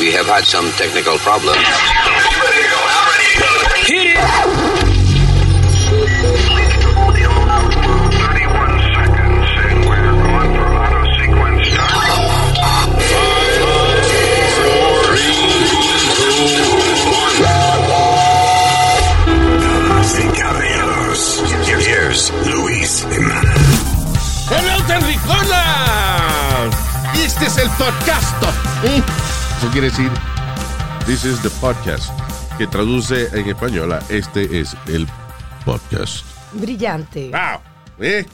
We have had some technical problems. Hit it! Damas y caballeros, here's Luis Jimenez. ¡Hello, Terricolas! Este es el podcast. ¿eh? Eso quiere decir, this is the podcast, que traduce en español a este es el podcast. Brillante. ¡Wow! ¿Eh?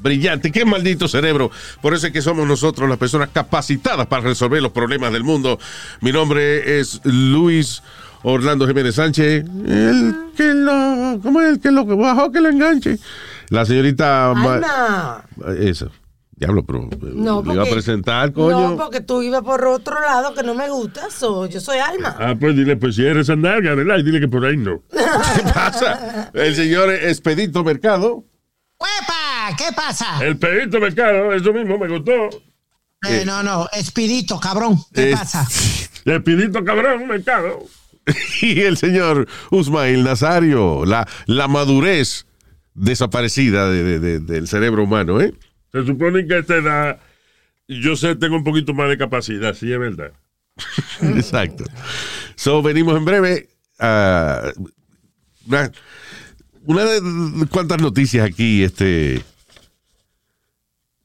Brillante, qué maldito cerebro. Por eso es que somos nosotros las personas capacitadas para resolver los problemas del mundo. Mi nombre es Luis Orlando Jiménez Sánchez. El que lo. ¿Cómo es el que lo bajó que lo enganche? La señorita. Ma- Alma. Eso. Diablo, pero. No, le iba a porque- presentar, coño. No, porque tú ibas por otro lado que no me gusta. so, yo soy Alma. Ah, pues dile, pues si eres andalga, ¿verdad? Y dile que por ahí no. ¿Qué pasa? El señor Expedito Mercado. ¡Huepa! ¿Qué pasa? El pedito mercado, eso mismo me gustó. Eh, no, no, Espirito, cabrón. ¿Qué Eh, pasa? El pedito cabrón, mercado. y el señor Usmail Nazario, la, la madurez desaparecida de- de- de- del cerebro humano, ¿eh? Se supone que a esta edad yo sé, tengo un poquito más de capacidad, sí, es verdad. Exacto. So, venimos en breve a una, una de cuantas noticias aquí, este,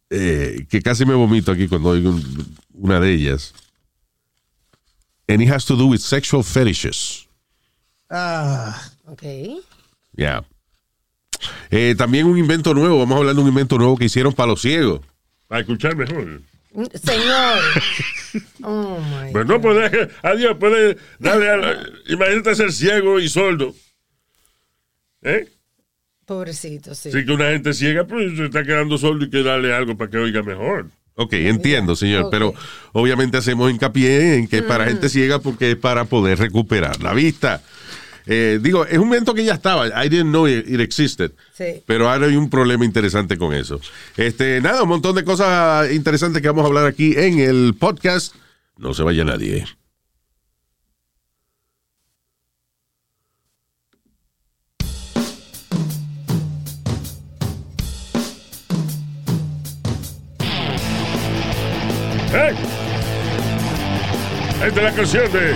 eh, que casi me vomito aquí cuando oigo un- una de ellas. And it has to do with sexual fetishes. Ah, Ok. Yeah. Eh, también un invento nuevo, vamos a hablar de un invento nuevo que hicieron para los ciegos. Para escuchar mejor. Señor. Oh my Pues no puede, adiós, puede darle a la- Imagínate ser ciego y sordo. ¿Eh? Pobrecito, sí. Si que una gente ciega, pues se está quedando sordo y que darle algo para que oiga mejor. Ok, entiendo, señor, pero obviamente hacemos hincapié en que es para gente ciega porque es para poder recuperar la vista. Eh, digo, es un invento que ya estaba. I didn't know it, it existed. Sí. Pero ahora hay un problema interesante con eso. Este, nada, un montón de cosas interesantes que vamos a hablar aquí en el podcast. No se vaya nadie. ¿Eh? Esta es la canción de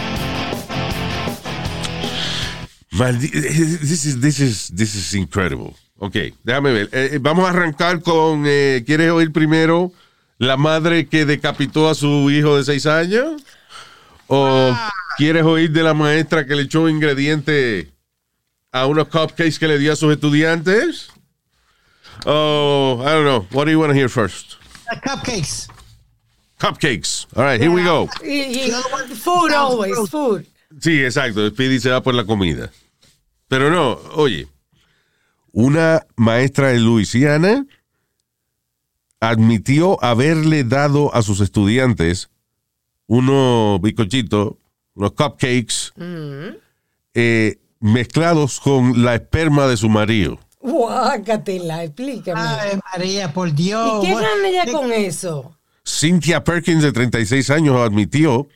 this is, this is, this is incredible. Ok, déjame ver. Eh, eh, vamos a arrancar con. eh, ¿Quieres oír primero la madre que decapitó a su hijo de seis años? ¿O quieres oír de la maestra que le echó ingredientes a unos cupcakes que le dio a sus estudiantes? Oh, I don't know. What do you want to hear first? cupcakes. Cupcakes. All right, here we go. Food always, food. Sí, exacto. Speedy se va por la comida. Pero no, oye, una maestra de Luisiana admitió haberle dado a sus estudiantes unos bizcochitos, unos cupcakes eh, mezclados con la esperma de su marido. Guácatela, explícame. Ave María, por Dios. ¿Y qué gana ella con eso? Cynthia Perkins, de 36 años, admitió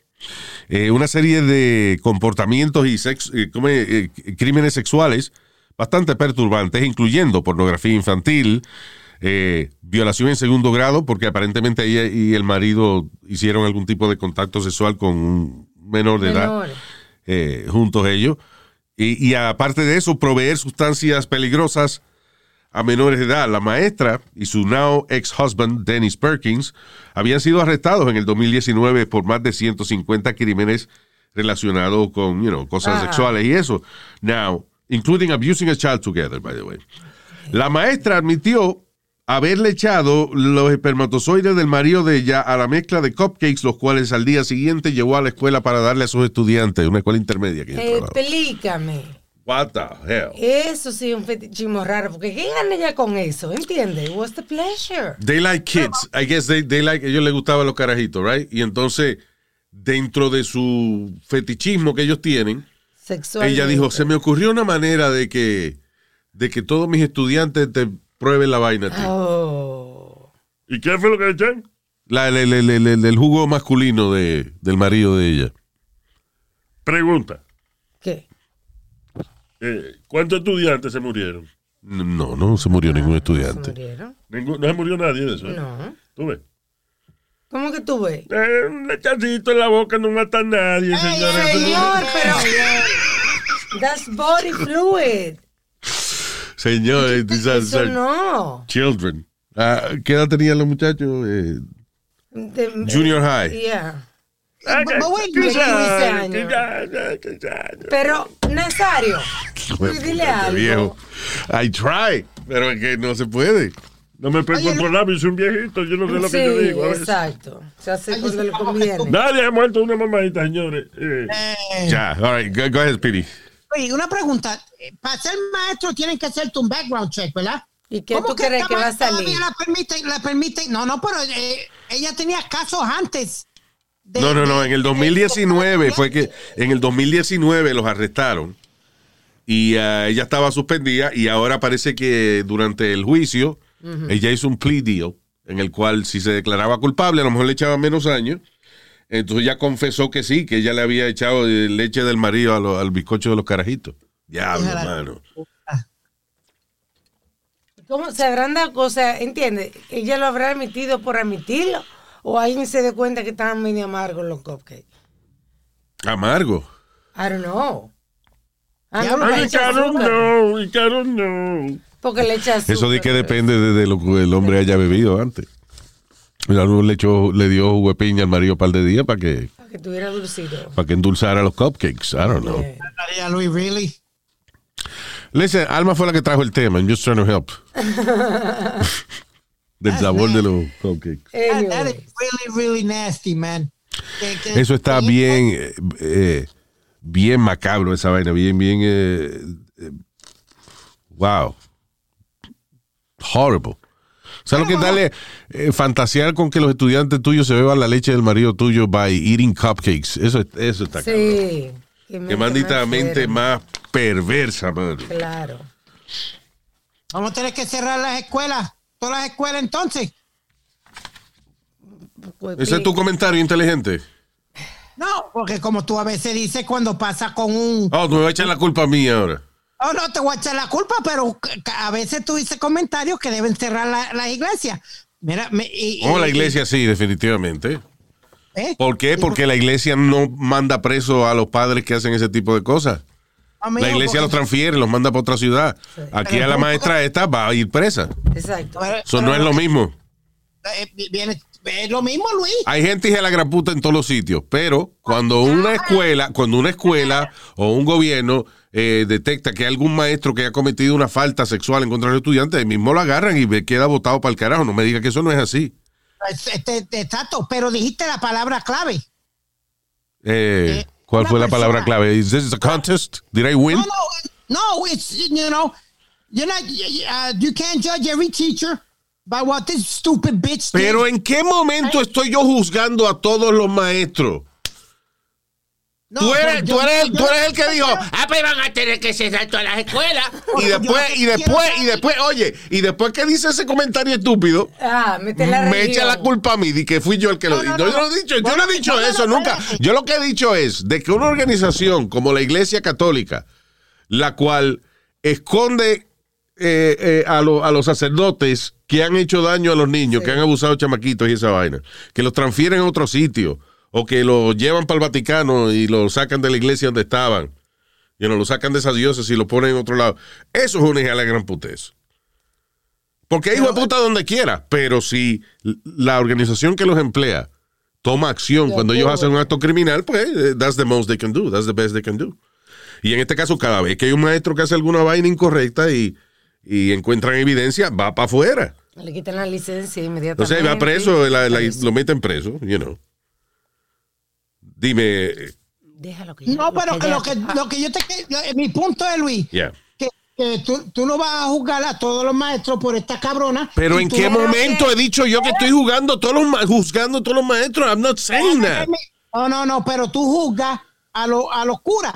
eh, una serie de comportamientos y sex- eh. Eh, crímenes sexuales bastante perturbantes, incluyendo pornografía infantil, eh, violación en segundo grado, porque aparentemente ella y el marido hicieron algún tipo de contacto sexual con un menor de edad, Menor. juntos ellos. Y, y aparte de eso, proveer sustancias peligrosas a menores de edad. La maestra y su now ex-husband, Dennis Perkins, habían sido arrestados en el 2019 por más de 150 crímenes relacionados con, you know, cosas Ah. sexuales y eso. Now, including abusing a child together, by the way. La maestra admitió haberle echado los espermatozoides del marido de ella a la mezcla de cupcakes, los cuales al día siguiente llevó a la escuela para darle a sus estudiantes, una escuela intermedia que trabajaba. Explícame. What the hell? Eso sí es un fetichismo raro, porque ¿qué gana ella con eso? ¿Entiendes? What's the pleasure? They like kids. I guess they, they like, ellos les gustaban los carajitos, right? Y entonces, dentro de su fetichismo que ellos tienen, Sexual. ella dijo, se me ocurrió una manera de que, de que todos mis estudiantes te prueben la vaina. tío". Oh. ¿Y qué fue lo que le echan? La, el, el- el- el- el jugo masculino de, del marido de ella. Pregunta. Eh, ¿Cuántos estudiantes se murieron? No, no se murió ningún ¿Se estudiante. murieron? Ningún- no se murió nadie de eso. ¿eh? No. ¿Tú ves? ¿Cómo que tú ves? Eh, un lechacito en la boca no mata a nadie, señora. No- Señor, pero... That's body fluid. Señores, these are- Eso no. children. Ah, ¿Qué edad tenían los muchachos? Eh, Junior high. Yeah. Pero, Nazario, dile algo. viejo. I try, pero es que no se puede. No me pego por labio, soy un viejito, yo no sé lo sí, que yo digo. exacto. Se hace cuando le conviene. Nadie ha muerto una mamadita, señores. Eh, Eh, Ya, all right, go, go ahead, Speedy. oye, una pregunta. Eh, Para ser maestro tienen que hacerte un background check, ¿verdad? ¿Y qué ¿Cómo tú crees que va a salir? todavía La permite, la permite. No, no, pero eh, ella tenía casos antes. De- No, no, no, en el 2019 fue que en el 2019 los arrestaron y ah, ella estaba suspendida y ahora parece que durante el juicio ella hizo un plea deal en el cual si se declaraba culpable a lo mejor le echaban menos años. Entonces ya confesó que sí, que ella le había echado leche del marido lo- al bizcocho de los carajitos. Diablo, hermano. ¿Cómo se agranda? O sea, ¿entiendes? ¿Ella lo habrá admitido por admitirlo? ¿O alguien se dio cuenta que estaban medio amargos los cupcakes? Amargo. I don't know. I don't know, I don't know. Porque le echa azúcar. Eso de que depende de, de lo que el hombre haya bebido antes. El hombre le, echó, le dio jugo de piña al marido un par de días para que, Para que tuviera dulcito. para que endulzara los cupcakes. I don't know. María Luis, really? Listen, Alma fue la que trajo el tema. I'm just trying to help. Del sabor de los cupcakes. That- that anyway. is really, really nasty, man. Que- que- Eso está que- bien, eh, eh, bien macabro esa vaina, bien, bien, eh, eh, wow, horrible. O sea, lo que es darle eh, fantasear con que los estudiantes tuyos se beban la leche del marido tuyo by eating cupcakes. Eso, es- eso está cabrón. Sí. Qué Que maldita mente más perversa, mano. Claro. Vamos a tener que cerrar las escuelas. Todas las escuelas entonces. Pues, Ese es tu comentario inteligente. No, porque como tú a veces dices cuando pasa con un... Oh, tú me vas a echar la culpa a mí ahora. Oh, no te voy a echar la culpa, pero a veces tú dices comentarios que deben cerrar la- las iglesias. Mira, me, y- Oh, la y- iglesia sí, definitivamente. ¿eh? ¿Por qué? Porque la iglesia no manda preso a los padres que hacen ese tipo de cosas. Amigo, La iglesia los transfiere, los manda para otra ciudad. Aquí a la maestra esta va a ir presa. Exacto. Pero- Eso no es lo mismo. eh, viene- es lo mismo, Luis. Hay gente hija de la gran puta en todos los sitios, pero cuando una escuela, cuando una escuela o un gobierno eh, detecta que hay algún maestro que ha cometido una falta sexual en contra del estudiante, ahí mismo lo agarran y queda botado para el carajo. No me diga que eso no es así. Este, exacto, pero dijiste la palabra clave. Eh, Eh, ¿Cuál una fue la palabra clave? ¿Is this a contest? Did I win? No, no, no, it's, you know, you're not, uh, you can't judge every teacher by what this stupid bitch did. Pero ¿en qué momento estoy yo juzgando a todos los maestros? No, tú eres, tú eres, yo- tú eres el que dijo, Ah, pues van a tener que cerrar todas las escuelas. y después, y después, y después, oye, y después que dice ese comentario estúpido, Ah, me echa la culpa a mí de que fui yo el que lo dijo. no, yo no. he dicho, yo no he dicho eso nunca. Yo lo que he dicho es de que una organización como la Iglesia Católica, la cual esconde eh, eh, a, lo- a los sacerdotes que han hecho daño a los niños, que han abusado de chamaquitos y esa vaina, que los transfieren a otro sitio o que los llevan para el Vaticano y los sacan de la iglesia donde estaban. Y no lo sacan de esas dioses y lo ponen en otro lado. Eso es una hija de la gran putez. Porque hay hijo de puta donde quiera, pero si la organización que los emplea toma acción cuando ellos hacen un acto criminal, pues eh, that's the most they can do, that's the best they can do. Y en este caso, cada vez que hay un maestro que hace alguna vaina incorrecta y, y encuentran evidencia, va para afuera. Le quitan la licencia O inmediatamente. sea, va preso, la- la- lo meten preso, you know. Dime, Déjalo que ya- No, pero que lo que, lo que yo te... mi punto es, Luis, Yeah. que, que tú, tú no vas a juzgar a todos los maestros por esta cabrona. Pero en qué momento he dicho yo que estoy jugando todos los ma- juzgando a todos los maestros? I'm not saying that. No, no, no, pero tú juzgas a, lo- a los curas.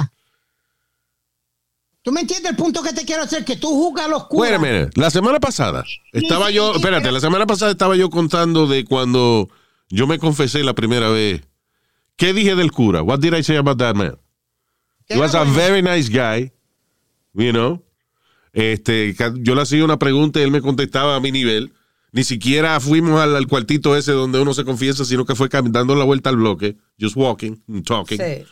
¿Tú me entiendes el punto que te quiero hacer? Que tú juzgas a los curas. Wait a minute. La semana pasada estaba sí, yo, sí, espérate, pero- la semana pasada estaba yo contando de cuando yo me confesé la primera vez. ¿Qué dije del cura? What did I say about that man? He was a very nice guy, you know. Este, yo le hacía una pregunta y él me contestaba a mi nivel. Ni siquiera fuimos al, al cuartito ese donde uno se confiesa, sino que fue dando la vuelta al bloque, just walking and talking. Sí.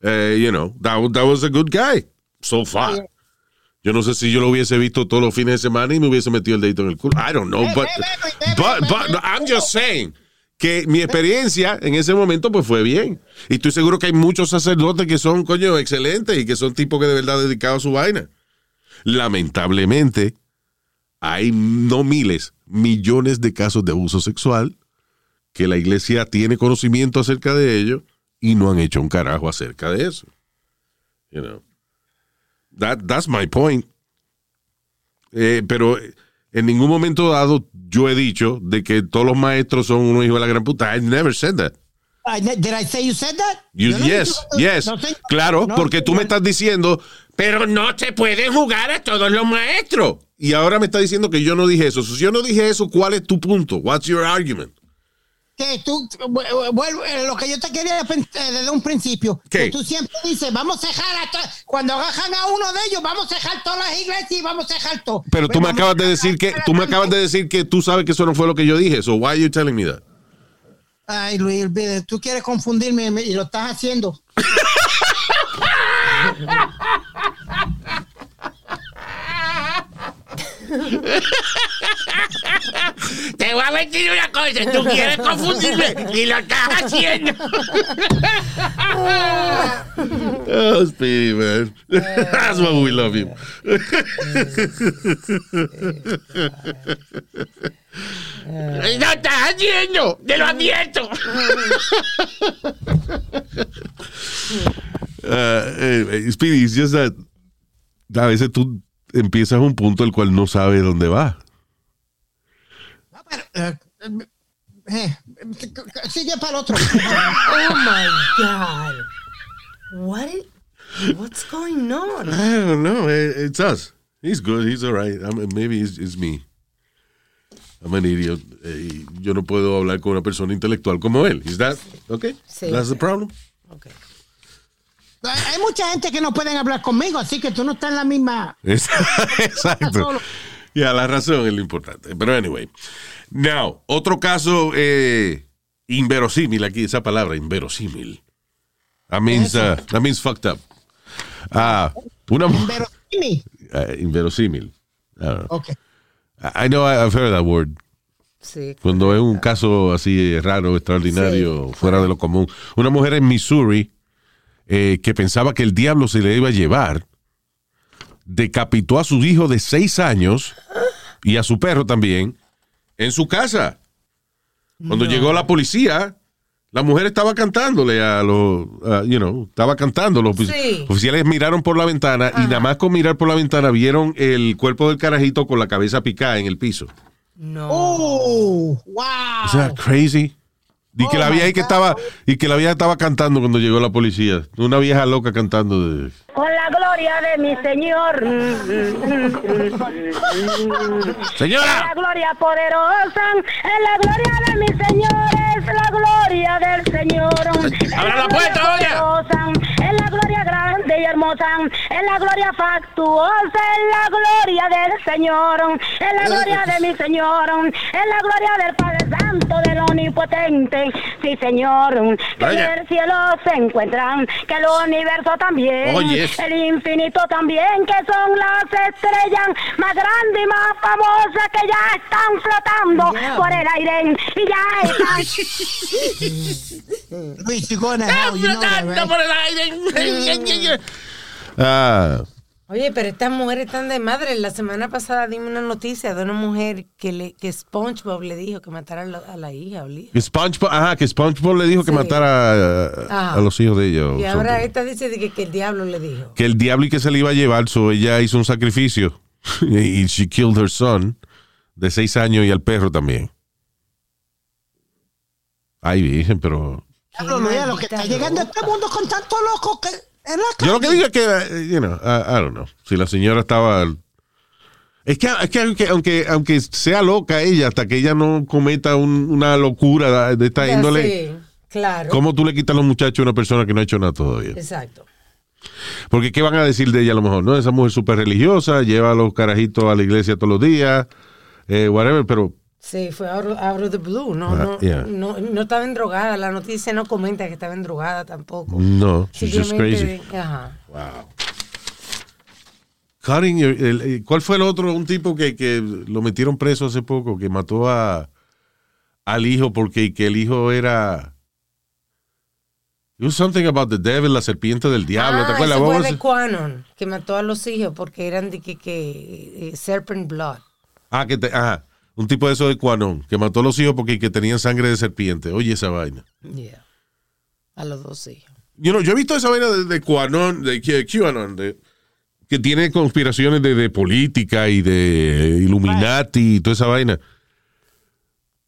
Eh, you know, that, that was a good guy so far. Yo no sé si yo lo hubiese visto todos los fines de semana y me hubiese metido el dedito en el culo. I don't know, but, but, but no, I'm just saying que mi experiencia en ese momento pues fue bien. Y estoy seguro que hay muchos sacerdotes que son, coño, excelentes y que son tipos que de verdad dedicados a su vaina. Lamentablemente, hay no miles, millones de casos de abuso sexual que la iglesia tiene conocimiento acerca de ello y no han hecho un carajo acerca de eso. You know. That, that's my point. Eh, pero en ningún momento dado yo he dicho de que todos los maestros son unos hijos de la gran puta. I never said that. I- Did I say you said that? You- Yo no yes, yes. no claro, porque tú me estás diciendo, Pero no se pueden jugar a todos los maestros. y ahora me está diciendo que yo no dije eso. Si yo no dije eso, ¿cuál es tu punto? What's your argument? Que tú, vu- vuelvo, eh, lo que yo te quería eh, desde un principio, ¿Qué? que tú siempre dices, vamos a dejar a cuando agarran a uno de ellos, vamos a dejar todas las iglesias y vamos a dejar todo. Pero tú me acabas de decir que tú me acabas de decir que tú sabes que eso no fue lo que yo dije. So why are you telling me that? Ay, Luis, tú quieres confundirme y lo estás haciendo. Te voy a decir una cosa. Tú quieres confundirme y lo estás haciendo. Oh, Speedy, man. That's why we love you. Lo estás haciendo. Te lo advierto. Uh, Speedy, it's just that a veces tú empiezas un punto el cual no sabes dónde va. No, pero, eh, eh, eh, sigue para el otro. Oh my God. What? what's going on? I don't know. It- It's us. He's good. He's all right. I mean, maybe it's, it's me. I'm an idiot. Eh, yo no puedo hablar con una persona intelectual como él. Is that okay? Sí. That's the problem. Okay. Hay mucha gente que no pueden hablar conmigo, así que tú no estás en la misma. Exacto. Ya, la razón es lo importante. Pero anyway. Now, otro caso eh, inverosímil aquí, esa palabra, inverosímil. That means, uh, that means fucked up. Ah, una Jimmy, eh, inverosímil. I don't know. ok. I know I've heard that word. Sí. Cuando es un caso así raro, extraordinario, fuera de lo común. Una mujer en Missouri eh, que pensaba que el diablo se le iba a llevar, decapitó a su hijo de seis años y a su perro también en su casa. Cuando llegó la policía, la mujer estaba cantándole a los, you know, estaba cantando. Los Sí. oficiales miraron por la ventana y nada más con mirar por la ventana vieron el cuerpo del carajito con la cabeza picada en el piso. No. Oh, wow. Is that crazy? Y que Oh, la vieja que estaba y que la vieja estaba cantando cuando llegó la policía. Una vieja loca cantando de Con la gloria de mi Señor. Señora, La gloria poderosa, en la gloria de mi Señor es la gloria del Señor. ¡Abra la puerta, oiga! En la gloria grande y hermosa, en la gloria factuosa, en la gloria del Señor, en la gloria de mi Señor, en la gloria del Padre Santo, del Omnipotente. Sí, Señor, que en el cielo se encuentran, que el universo también, Oye. El infinito también, que son las estrellas más grandes y más famosas que ya están flotando Yeah. por el aire y ya están Luis, hell, you know that, right? por el aire. ah, Oye, pero estas mujeres están de madre. La semana pasada dimos una noticia de una mujer que le que SpongeBob le dijo que matara a la, a la hija. Que SpongeBob, ajá, que SpongeBob le dijo que matara a, los hijos de ella. Y ahora something. esta dice que, que el diablo le dijo. Que el diablo y que se le iba a llevar, so ella hizo un sacrificio. y she killed her son de seis años y al perro también. Ay, virgen, pero... Diablo, Luis, a lo que está llegando a este mundo con tanto loco que en la Yo lo que digo es que, eh, you know, I, I don't know. Si la señora estaba. Es que, es que aunque, aunque, aunque sea loca ella, hasta que ella no cometa un- una locura de esta índole, sí, claro. ¿cómo tú le quitas los muchachos a una persona que no ha hecho nada todavía? Exacto. Porque ¿qué van a decir de ella a lo mejor? No, esa mujer súper religiosa, lleva a los carajitos a la iglesia todos los días, eh, whatever, pero Sí, fue out of, out of the blue. No, Ah, no, yeah. no, no estaba endrogada. La noticia no comenta que estaba endrogada tampoco. no, she's just crazy. Ajá. Cutting your- el- ¿Cuál fue el otro? Un tipo que, que lo metieron preso hace poco, que mató a al hijo porque que el hijo era. It was something about the devil, la serpiente del diablo. ¿Te Ah, acuerdas? What fue de? Quanon, que mató a los hijos porque eran de que, que eh, serpent blood. Ah, que te- ajá. Un tipo de eso de Quanon, que mató a los hijos porque que tenían sangre de serpiente. Oye, esa vaina. Yeah. A los dos hijos. You know, yo he visto esa vaina de, de Quanon, de Q- QAnon, de- que tiene conspiraciones de, de política y de Illuminati y toda esa vaina.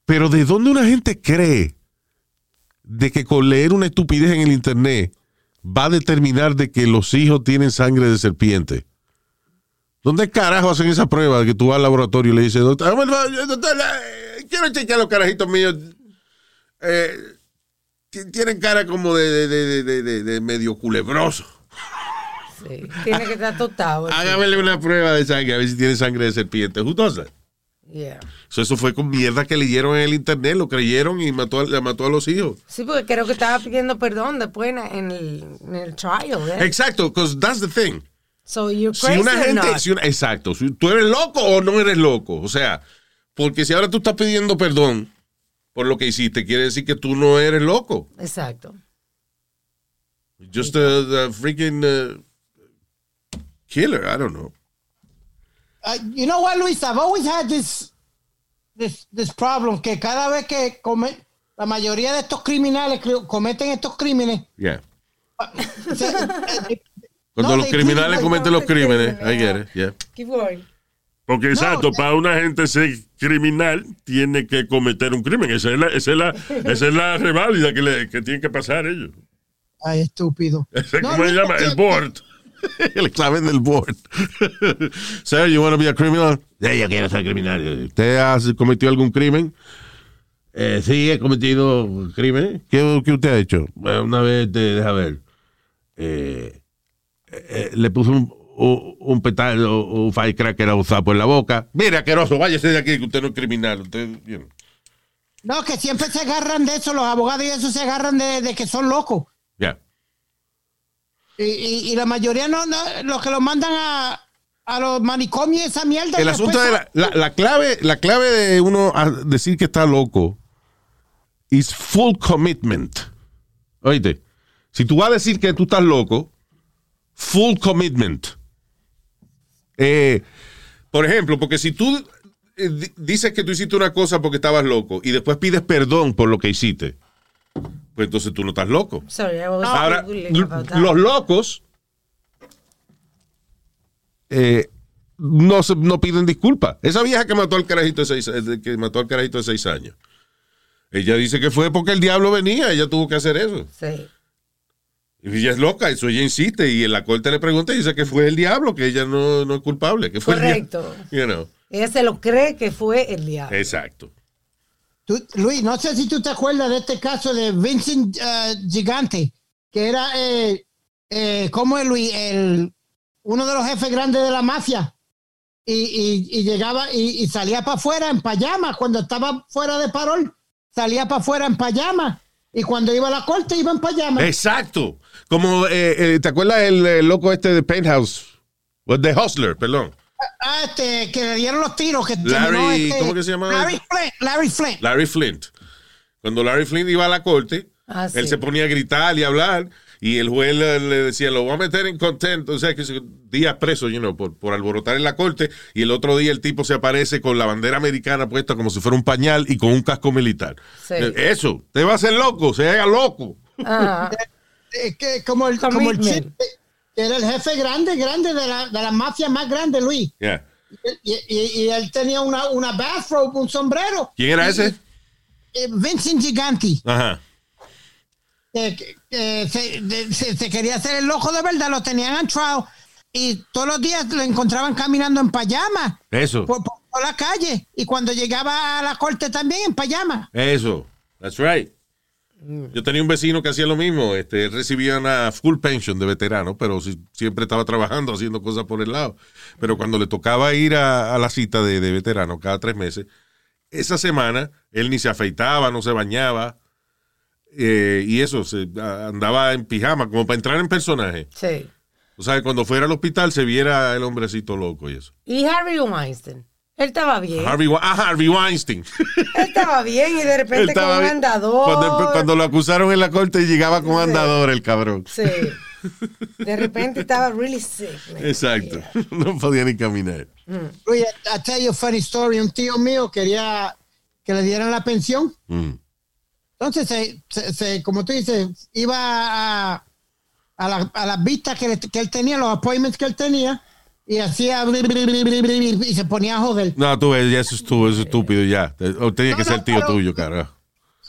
Pero ¿de dónde una gente cree de que con leer una estupidez en el internet va a determinar de que los hijos tienen sangre de serpiente? ¿Dónde carajo hacen esa prueba que tú vas al laboratorio y le dices, doctor, doctor, eh, quiero chequear los carajitos míos? Eh, ti- tienen cara como de, de- de- de- medio culebroso. Sí. Tiene que estar tostado. Hágamele una prueba de sangre a ver si tiene sangre de serpiente. That? Yeah. So, eso fue con mierda que leyeron en el internet, lo creyeron y mató, a- mató a los hijos. Sí, porque creo que estaba pidiendo perdón después en, en el, en el trial. ¿eh? Exacto, because that's the thing. So you're Si crazy una or gente, not? si una- exacto, si tú eres loco o no eres loco. O sea, porque si ahora tú estás pidiendo perdón por lo que hiciste, quiere decir que tú no eres loco. Exacto. Just a, a freaking uh, killer, I don't know. Uh, you know what, Luis? I've always had this, this, this problem que cada vez que come, la mayoría de estos criminales cometen estos crímenes, Yeah. eh, Cuando No, los criminales cometen los crímenes, yeah. I get it, yeah. Keep going. Porque exacto, para una gente ser criminal tiene que cometer un crimen. Esa es la, esa es la, esa es la reválida que, le, que tienen que pasar ellos. Ay, estúpido. Ese, No, ¿Cómo se llama? El board. El examen del board. Sir, you want to be a criminal? Sí, yo quiero ser criminal. ¿Usted ha cometido algún crimen? Eh, sí, he cometido crímenes. ¿Qué, qué usted ha hecho? Una vez, te, deja ver. Eh, eh, le puse un, un, un petardo, un firecracker a un sapo en la boca. Mire, asqueroso, váyase de aquí, que usted no es criminal. Usted. No, que siempre se agarran de eso, los abogados y eso se agarran de, de que son locos. Ya. Y, y- y la mayoría no, no, los que los mandan a, a los manicomios esa mierda. El asunto de la, la- la clave, la clave de uno a decir que está loco is full commitment. Oíste, si tú vas a decir que tú estás loco, full commitment. Eh, por ejemplo, porque si tú eh, di- dices que tú hiciste una cosa porque estabas loco y después pides perdón por lo que hiciste, pues entonces tú no estás loco. Sorry, Ahora, los locos eh, no, no piden disculpas. Esa vieja que mató al carajito de seis, eh, que mató al carajito de seis años. Ella dice que fue porque el diablo venía, ella tuvo que hacer eso. Sí. Y ella es loca, eso ella insiste, y en la corte le pregunta y dice que fue el diablo, que ella no, no es culpable, que fue el Correcto. diablo. You know. Ella se lo cree que fue el diablo. Exacto. Tú- Luis, no sé si tú te acuerdas de este caso de Vincent eh, Gigante, que era, eh, eh, ¿cómo es Luis? El, uno de los jefes grandes de la mafia. Y, y- y llegaba y, y salía para afuera en payama. Cuando estaba fuera de parol, salía para afuera en payama. Y cuando iba a la corte, iba en payama. Exacto. Como, eh, eh, ¿te acuerdas el, loco este de Penthouse? O The Hustler, perdón. Ah, este, que le dieron los tiros. Que Larry, este, ¿cómo que se llama? Larry Flint. Larry Flint. Larry Flint. Cuando Larry Flint iba a la corte, Ah, sí. él se ponía a gritar y a hablar. Y el juez le, le decía, lo voy a meter en contento, o sea, que días preso, you know, por, por alborotar en la corte. Y el otro día el tipo se aparece con la bandera americana puesta como si fuera un pañal y con un casco militar. Sí. Eh, Eso, te va a hacer loco, se haga loco. Ajá. Es que como el, como el era el jefe grande, grande de la, de la mafia más grande, Luis. Yeah. Y, y- y él tenía una, una bathrobe, un sombrero. ¿Quién era ese? Eh, Vincent Giganti. Ajá. que, que- que se, de- se- se quería hacer el loco de verdad, lo tenían en trial y todos los días lo encontraban caminando en pajama Eso. por, por- por la calle y cuando llegaba a la corte también en pajama. Eso, that's right. Yo tenía un vecino que hacía lo mismo, este, él recibía una full pension de veterano, pero si- siempre estaba trabajando, haciendo cosas por el lado. Pero cuando le tocaba ir a, a la cita de, de veterano cada tres meses, esa semana él ni se afeitaba, no se bañaba, eh, y eso, se, andaba en pijama, como para entrar en personaje. Sí. O sea, cuando fuera al hospital se viera el hombrecito loco y eso. Y Harvey Weinstein. Él estaba bien. Harvey, ah, Harvey Weinstein. Él estaba bien y de repente con un bien. andador. Cuando, cuando lo acusaron en la corte llegaba con andador el cabrón. Sí. De repente estaba really sick. man. Exacto. No podía ni caminar. Luis, I tell you a funny story. Un tío mío quería que le dieran la pensión. Mm. Entonces, se, se- se- como tú dices, iba a, a, la- a las vistas que, que él tenía, los appointments que él tenía, y hacía y se ponía a joder. No, tú ves, ya eso estuvo, eso es estúpido ya. Tenía que No, ser tío pero- tuyo, carajo.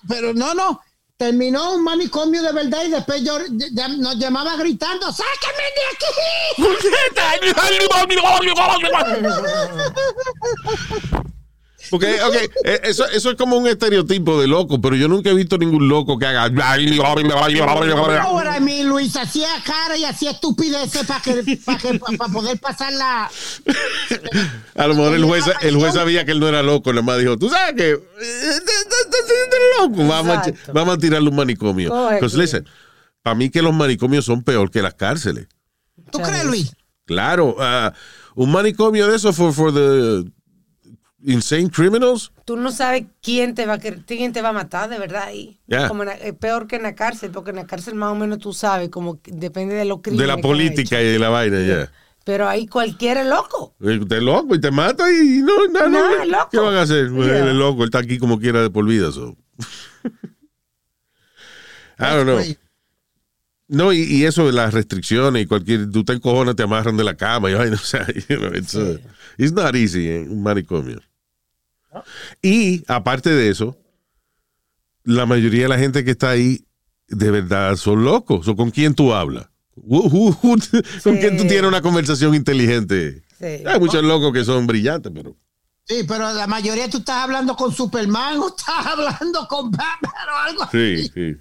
Pero no, no. Terminó un manicomio de verdad y después yo, ya- nos llamaba gritando, ¡sáquenme de aquí! Porque, ok, eh, eso, eso es como un estereotipo de loco, pero yo nunca he visto ningún loco que haga. know what I mean, Luis, hacía cara y hacía estupideces para que, para que, para poder pasar la... A lo mejor el juez, el juez sabía que él no era loco, nada más dijo, tú sabes que eh, loco, vamos a, vamos a tirarle un manicomio. Because listen, para mí que los manicomios son peor que las cárceles. ¿Tú crees, Luis? Claro, ah, un manicomio de eso for, for the insane criminals. Tú no sabes quién te va a quién te va a matar de verdad ahí. Yeah. Como en la- es peor que en la cárcel, porque en la cárcel más o menos tú sabes, como que depende de los crímenes. De la política y de la vaina, ya. Pero ahí cualquiera es loco. Te loco y te mata y no, no, no. No, es loco. ¿Qué van a hacer? Yeah. Él es loco, él está aquí como quiera de por vida. so. I don't know. No, y, y eso de las restricciones y cualquier, tú te encojonas, te amarran de la cama y vaina, o sea, you know, it's, uh, it's not easy, eh, un manicomio. Y aparte de eso, la mayoría de la gente que está ahí de verdad son locos. ¿O con quién tú hablas? ¿Con quién tú tienes una conversación inteligente? Sí. Hay muchos locos que son brillantes, pero. Sí, pero la mayoría tú estás hablando con Superman o estás hablando con Batman o algo así. Sí, sí.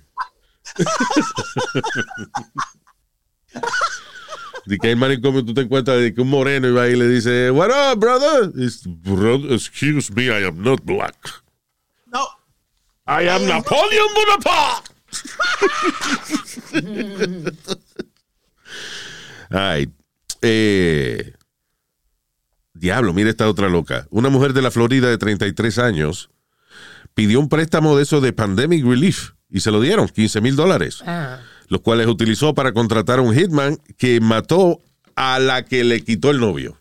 De que hay manicomio tú te encuentras de que un moreno va y le dice, What up, brother? It's, "Brother, excuse me, I am not black. No. I am Napoleon Bonaparte. Ay, eh, diablo, mira esta otra loca. Una mujer de la Florida de 33 años pidió un préstamo de eso de Pandemic Relief y se lo dieron, 15 mil dólares, Ah. Los cuales utilizó para contratar a un hitman que mató a la que le quitó el novio.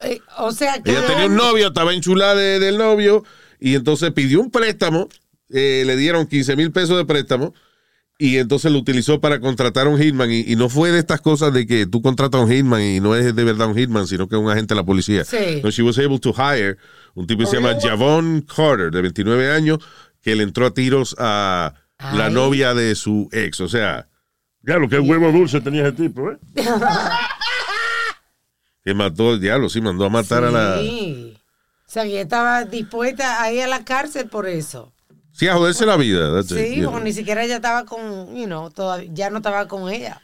Eh, o sea que. Ella tenía un novio, estaba enchulada de- del novio y entonces pidió un préstamo, eh, le dieron 15 mil pesos de préstamo y entonces lo utilizó para contratar a un hitman y, y no fue de estas cosas de que tú contratas a un hitman y no es de verdad un hitman, sino que es un agente de la policía. Sí. No, she was able to hire un tipo que se llama Javon Carter, de 29 años, que le entró a tiros a la novia de su ex. O sea, Ya lo que huevo dulce tenía ese tipo, ¿eh? que mató el diablo, sí, mandó a matar a la... Sí. O sea, que ella estaba dispuesta a ir a la cárcel por eso. Sí, a joderse la vida. it, Sí, know. porque ni siquiera ella estaba con, you know, todavía, ya no estaba con ella.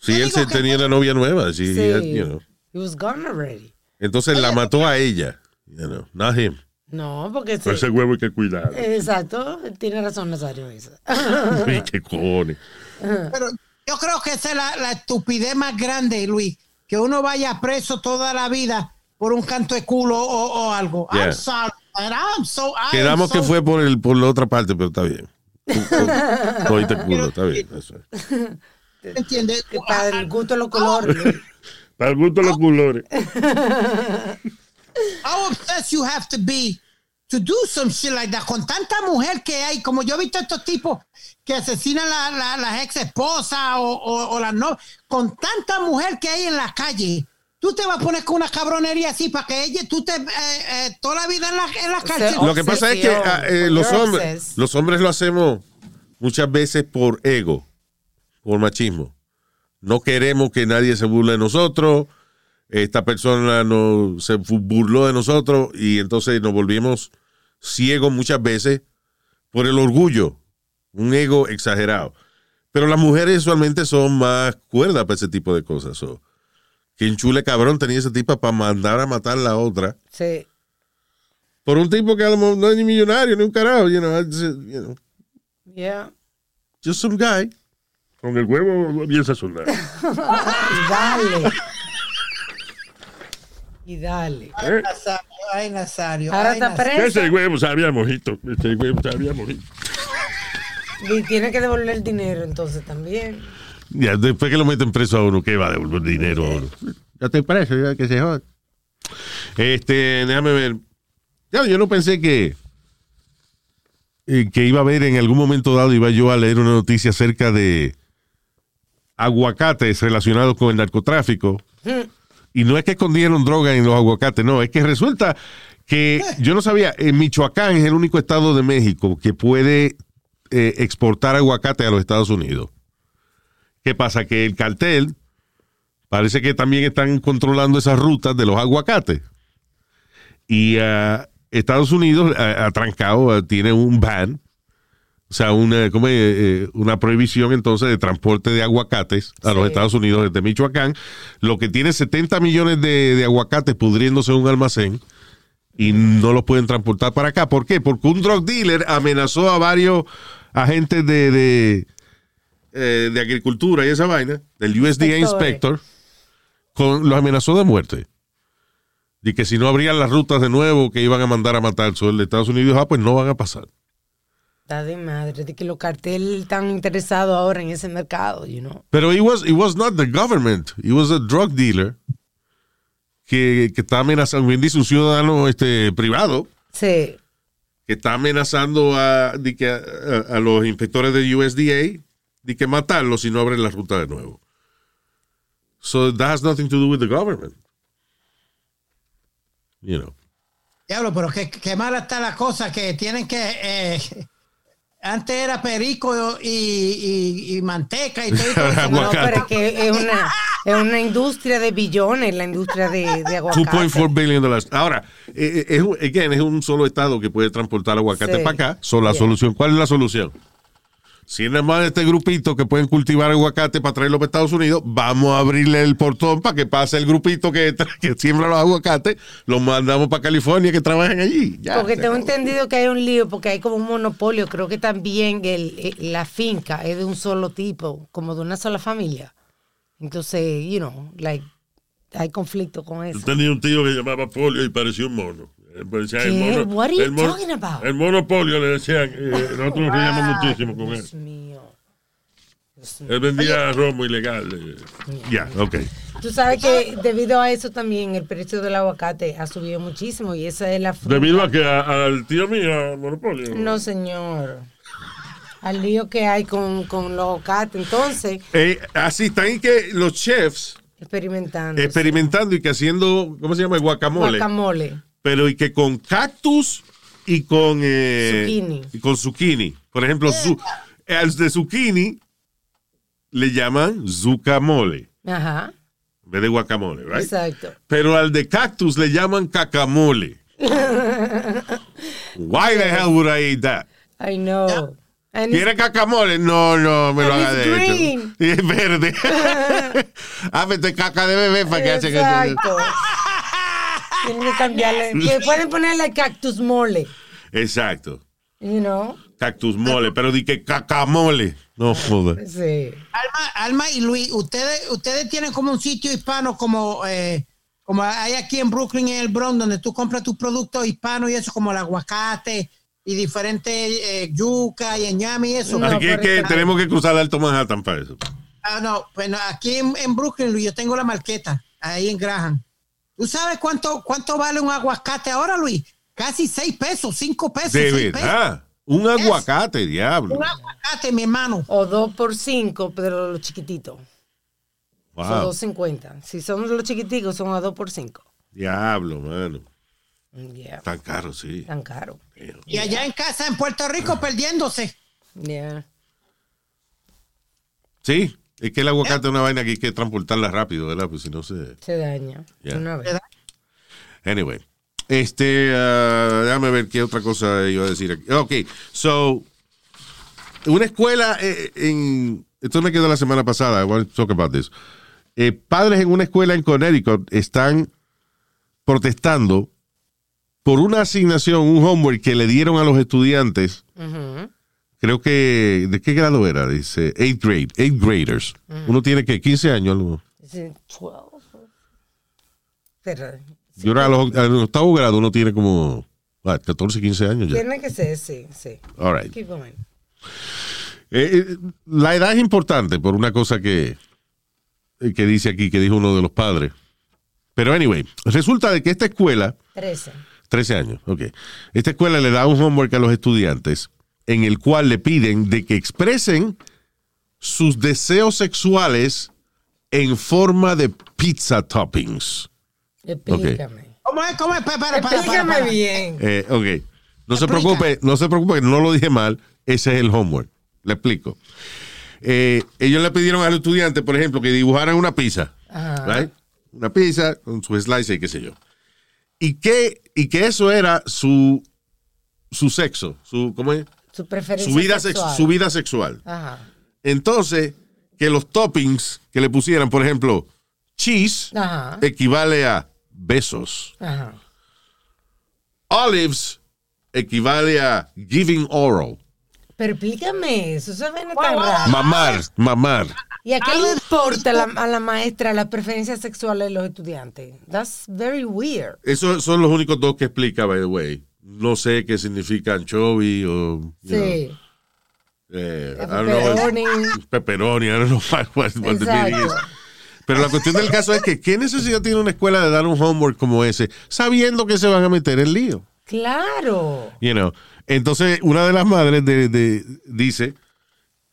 Sí, él se tenía una novia nueva. Sí, Sí. he- you know. He was gone already. Entonces la mató a ella. You know, not him. No, porque Ese sí. huevo hay que cuidar. Exacto, tiene razón Nazario eso. Uy, qué cojones. Pero yo creo que esa es la, la estupidez más grande, Luis. Que uno vaya preso toda la vida por un canto de culo o, o algo. Yeah. I'm sorry, I'm so, I am Quedamos que fue por el por la otra parte, pero está bien. Culo, está bien. eso es. ¿Entiendes? Para el gusto de los colores. Para el gusto de los colores. How obsessed you have to be to do some shit like that con tanta mujer que hay, como yo he visto estos tipos que asesinan la, la- las ex esposas o, o, o las no, con tanta mujer que hay en la calle. Tú te vas a poner con una cabronería así para que ella, tú te, eh, eh, toda la vida en la, en la sea, Lo que pasa es que ah, eh, los, hombres, los hombres lo hacemos muchas veces por ego, por machismo. No queremos que nadie se burle de nosotros. Esta persona no, se burló de nosotros y entonces nos volvimos ciegos muchas veces por el orgullo, un ego exagerado. Pero las mujeres usualmente son más cuerdas para ese tipo de cosas. So, que enchule cabrón tenía esa tipa para mandar a matar a la otra Sí. por un tipo que a lo mejor no es ni millonario ni un carajo, you know, uh, you know, Yeah. just some guy. Con el huevo bien sazonado. Dale. Y dale. ¿Eh? Nazario, ay, Nazario. Ahora ay, está preso Ese huevo sabía mojito. Ese huevo sabía mojito. y tiene que devolver el dinero entonces también. Ya, después que lo meten preso a uno, ¿qué va a devolver dinero a uno? Ya estoy preso, ya que se joda. Este, déjame ver. Ya, yo no pensé que, eh, que iba a ver en algún momento dado, iba yo a leer una noticia acerca de aguacates relacionados con el narcotráfico. Y no es que escondieron droga en los aguacates, no, es que resulta que yo no sabía, Michoacán es el único estado de México que puede eh, exportar aguacate a los Estados Unidos. ¿Qué pasa? Que el cartel parece que también están controlando esas rutas de los aguacates. Y ah, Estados Unidos, ah, atrancado, ah, tiene un ban, o sea, una, ¿cómo es? Eh, una prohibición entonces de transporte de aguacates a los. Estados Unidos desde Michoacán, lo que tiene 70 millones de, de aguacates pudriéndose en un almacén y no los pueden transportar para acá. ¿Por qué? Porque un drug dealer amenazó a varios agentes de, de, eh, de agricultura y esa vaina, del USDA. Inspector, con, los amenazó de muerte. Y que si no abrían las rutas de nuevo que iban a mandar a matar el de Estados Unidos, ah, pues no van a pasar. Está de madre, de que los carteles están interesados ahora en ese mercado, you know. Pero it was, it was not the government, it was a drug dealer que, que está amenazando, bien dice un ciudadano este, privado, Sí. que está amenazando a, de que a, los inspectores de USDA de que matarlos si no abren la ruta de nuevo. So that has nothing to do with the government. You know. Diablo, pero qué, qué mala está la cosa que tienen que. eh, antes era perico y, y- y manteca y todo. y todo. No, pero es que es una, es una industria de billones, la industria de, de aguacate. 2.4 billion dollars. Ahora, eh, eh, es, un- again, es un solo estado que puede transportar aguacate Sí. para acá. So, la Yeah. solución, ¿cuál es la solución? Si es nada más este grupito que pueden cultivar aguacate para traerlo para Estados Unidos, vamos a abrirle el portón para que pase el grupito que, que siembra los aguacates, los mandamos para California que trabajen allí. Ya, Porque tengo acabó. entendido que hay un lío, porque hay como un monopolio. Creo que también el, eh, la finca es de un solo tipo, como de una sola familia. Entonces, you know, like, hay conflicto con eso. Yo tenía un tío que llamaba polio y parecía un mono. Eh, parecía el ¿Qué? mono- What are you el mono- talking about? El monopolio le decían. eh, nosotros nos reíamos muchísimo con él. Dios mío. Dios mío. Él vendía romo ilegal. eh. Ya, ok. Tú sabes que debido a eso también el precio del aguacate ha subido muchísimo y esa es la fruta. Debido a que a- al tío mío, al monopolio. No, señor. Al lío que hay con, con los aguacates. Entonces, Eh, así están y que los chefs experimentando. experimentando y que haciendo, ¿cómo se llama? Guacamole. Guacamole. Pero y que con cactus y con eh, Zucchini. y con zucchini. Por ejemplo, al de zucchini le llaman zucamole Ajá. en vez de guacamole, right? Exacto. Pero al de cactus le llaman cacamole. Why the hell would I eat that? I know. It's- ¿Quiere cacamole? No, no, me lo haga de green. hecho. Y es verde. ah, mete caca de bebé para que hacen eso. Tienen que cambiarle. Que pueden ponerle cactus mole. Exacto. You know? Cactus mole, pero di que cacamole. No joder. Sí. Alma, Alma y Luis, ustedes, ustedes tienen como un sitio hispano como, eh, como hay aquí en Brooklyn, en el Bronx, donde tú compras tus productos hispanos y eso, como el aguacate y diferentes eh, yuca y ñame y eso. No, Así que, tenemos que cruzar el Alto Manhattan para eso. Ah, no, bueno, aquí en, en Brooklyn, Luis, yo tengo la marqueta, ahí en Graham. ¿Tú sabes cuánto, cuánto vale un aguacate ahora, Luis? Casi seis pesos, cinco pesos. De pesos. verdad. Un aguacate, diablo. Un aguacate, mi hermano. O dos por cinco, pero los chiquititos. Son Wow. dos cincuenta. Si son los chiquiticos, son a dos por cinco. Diablo, mano. Yeah. Tan caro, sí. Tan caro. Y allá en casa, en Puerto Rico, perdiéndose. Yeah. Sí. Es que el aguacate es una vaina que hay que transportarla rápido, ¿verdad? Pues si no se. Se daña. Yeah. Una vez. Anyway. Este, ah, déjame ver qué otra cosa iba a decir aquí. Ok, so, una escuela eh, en, esto me quedó la semana pasada, I want to talk about this. Eh, padres en una escuela en Connecticut están protestando por una asignación, un homework que le dieron a los estudiantes, Ujú. Creo que, ¿de qué grado era? Dice, eighth grade, eighth graders. Uno tiene que 15 años, algo. Dice 12. Pero Yo era a los, a los octavo grado, uno tiene como ah, 14, 15 años ya. tiene que ser, sí, sí. All right. Keep going. Eh, eh, la edad es importante por una cosa que, eh, que dice aquí, que dijo uno de los padres. Pero anyway, resulta de que esta escuela, 13. 13 años, ok. Esta escuela le da un homework a los estudiantes en el cual le piden de que expresen sus deseos sexuales en forma de pizza toppings. Explícame. ¿Cómo es? ¿Cómo es? Para, para, para, Explícame para. bien. Eh, ok. No se preocupe, no se preocupe, no lo dije mal. Ese es el homework. Le explico. Eh, ellos le pidieron al estudiante, por ejemplo, que dibujaran una pizza. Ajá. right? Una pizza con su slice y qué sé yo. Y que, y que eso era su, su sexo, su, ¿cómo es? Su preferencia Su vida, sex- sexual. su vida sexual. Ajá. Entonces, que los toppings que le pusieran, por ejemplo, cheese, Ajá. equivale a besos. Ajá. Olives equivale a giving oral. Pero explícame eso, eso viene tan raro. Mamar, mamar. ¿Y a qué le importa a la, a la maestra la preferencia sexual de los estudiantes? That's very weird. Esos son los únicos dos que explica, by the way. No sé qué significa anchovy o. know, Sí. eh, I don't know, Pepperoni. pepperoni, I don't know what, what- the is. Pero la cuestión del caso es que, ¿qué necesidad tiene una escuela de dar un homework como ese, sabiendo que se van a meter en lío? Claro. You know. Entonces, una de las madres de- de- dice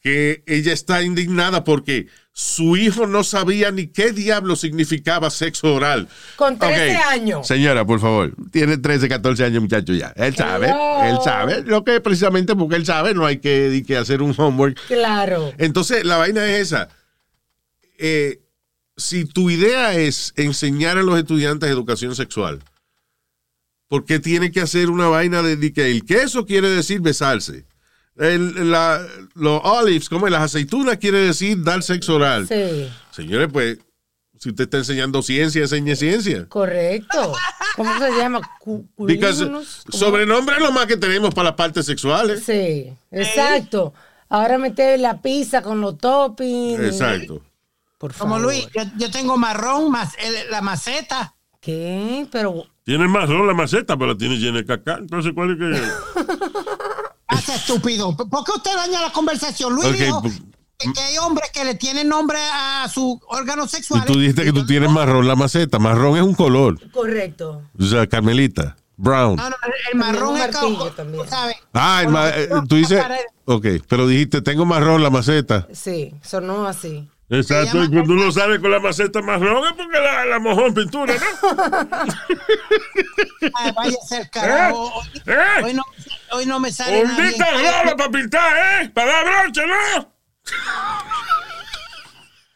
que ella está indignada porque su hijo no sabía ni qué diablo significaba sexo oral. Con 13 Ok, años. Señora, por favor, tiene 13, 14 años, muchacho ya. Él sabe, Hello. él sabe. Lo que precisamente porque él sabe, no hay que, hacer un homework. Claro. Entonces, la vaina es esa. Eh, si tu idea es enseñar a los estudiantes educación sexual, ¿por qué tiene que hacer una vaina de, de que el queso quiere decir besarse? El- la- los olives, como las aceitunas, quiere decir dar sexo oral. Sí. Señores, pues, si usted está enseñando ciencia, enseñe ciencia. Correcto. ¿Cómo se llama? Sobrenombre es lo más que tenemos para las partes sexuales. Sí, exacto. Ahora meter la pizza con los toppings. Exacto. Por favor. Como Luis, yo, yo tengo marrón, más el- la maceta. ¿Qué? Pero Tiene marrón la maceta, pero la tiene llena de caca. Entonces, ¿cuál es que.? Hace estúpido. ¿Por qué usted daña la conversación? Luis Ok, dijo pues- que, que hay hombres que le tienen nombre a su órgano Y sexual. tú dijiste que tú tienes marrón la maceta. Marrón es un color. correcto. O sea, Carmelita. Brown. No, no, el, marrón es también. ¿sabes? Ah, el ma- eh, tú dices. Ok, pero dijiste, tengo marrón la maceta. Sí, sonó así. Exacto, y cuando uno sale con la maceta marrón es porque la, la mojó en pintura, ¿no? Ay, vaya a ser carajo. Hoy, ¿Eh? hoy no, hoy no me sale bien. rola para pintar, ¿eh? Para dar broche, ¿no?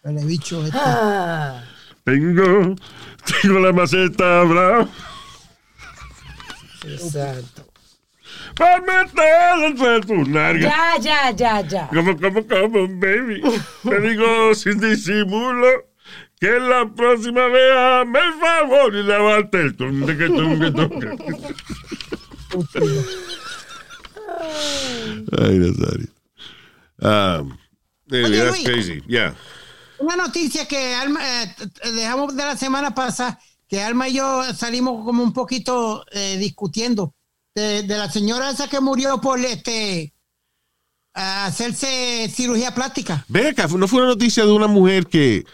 Huele bicho este. Ah, Tengo, tengo la maceta brown exacto. para meter entre tus nalgas. Ya, ya, ya, ya. Como, como, como, baby. Te digo sin disimulo que la próxima vez hazme el favor y lavarte el tunde que tunde tunde. Ay, Nazario. Um, anyway, Oye, that's crazy. Yeah. Una noticia que Alma, eh, dejamos de la semana pasada, que Alma y yo salimos como un poquito eh, discutiendo de, de la señora esa que murió por este hacerse cirugía plástica. Ve acá, no fue una noticia de una mujer que